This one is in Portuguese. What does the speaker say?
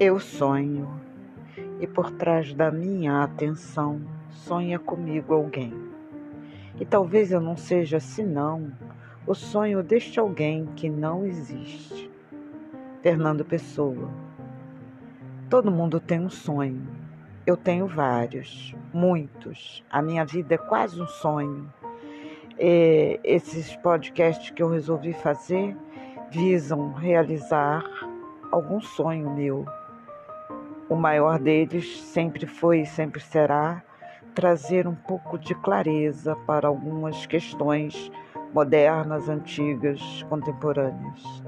Eu sonho, e por trás da minha atenção sonha comigo alguém. E talvez eu não seja senão o sonho deste alguém que não existe. Fernando Pessoa. Todo mundo tem um sonho. Eu tenho vários, muitos. A minha vida é quase um sonho. E esses podcasts que eu resolvi fazer visam realizar algum sonho meu. O maior deles sempre foi e sempre será trazer um pouco de clareza para algumas questões modernas, antigas, contemporâneas.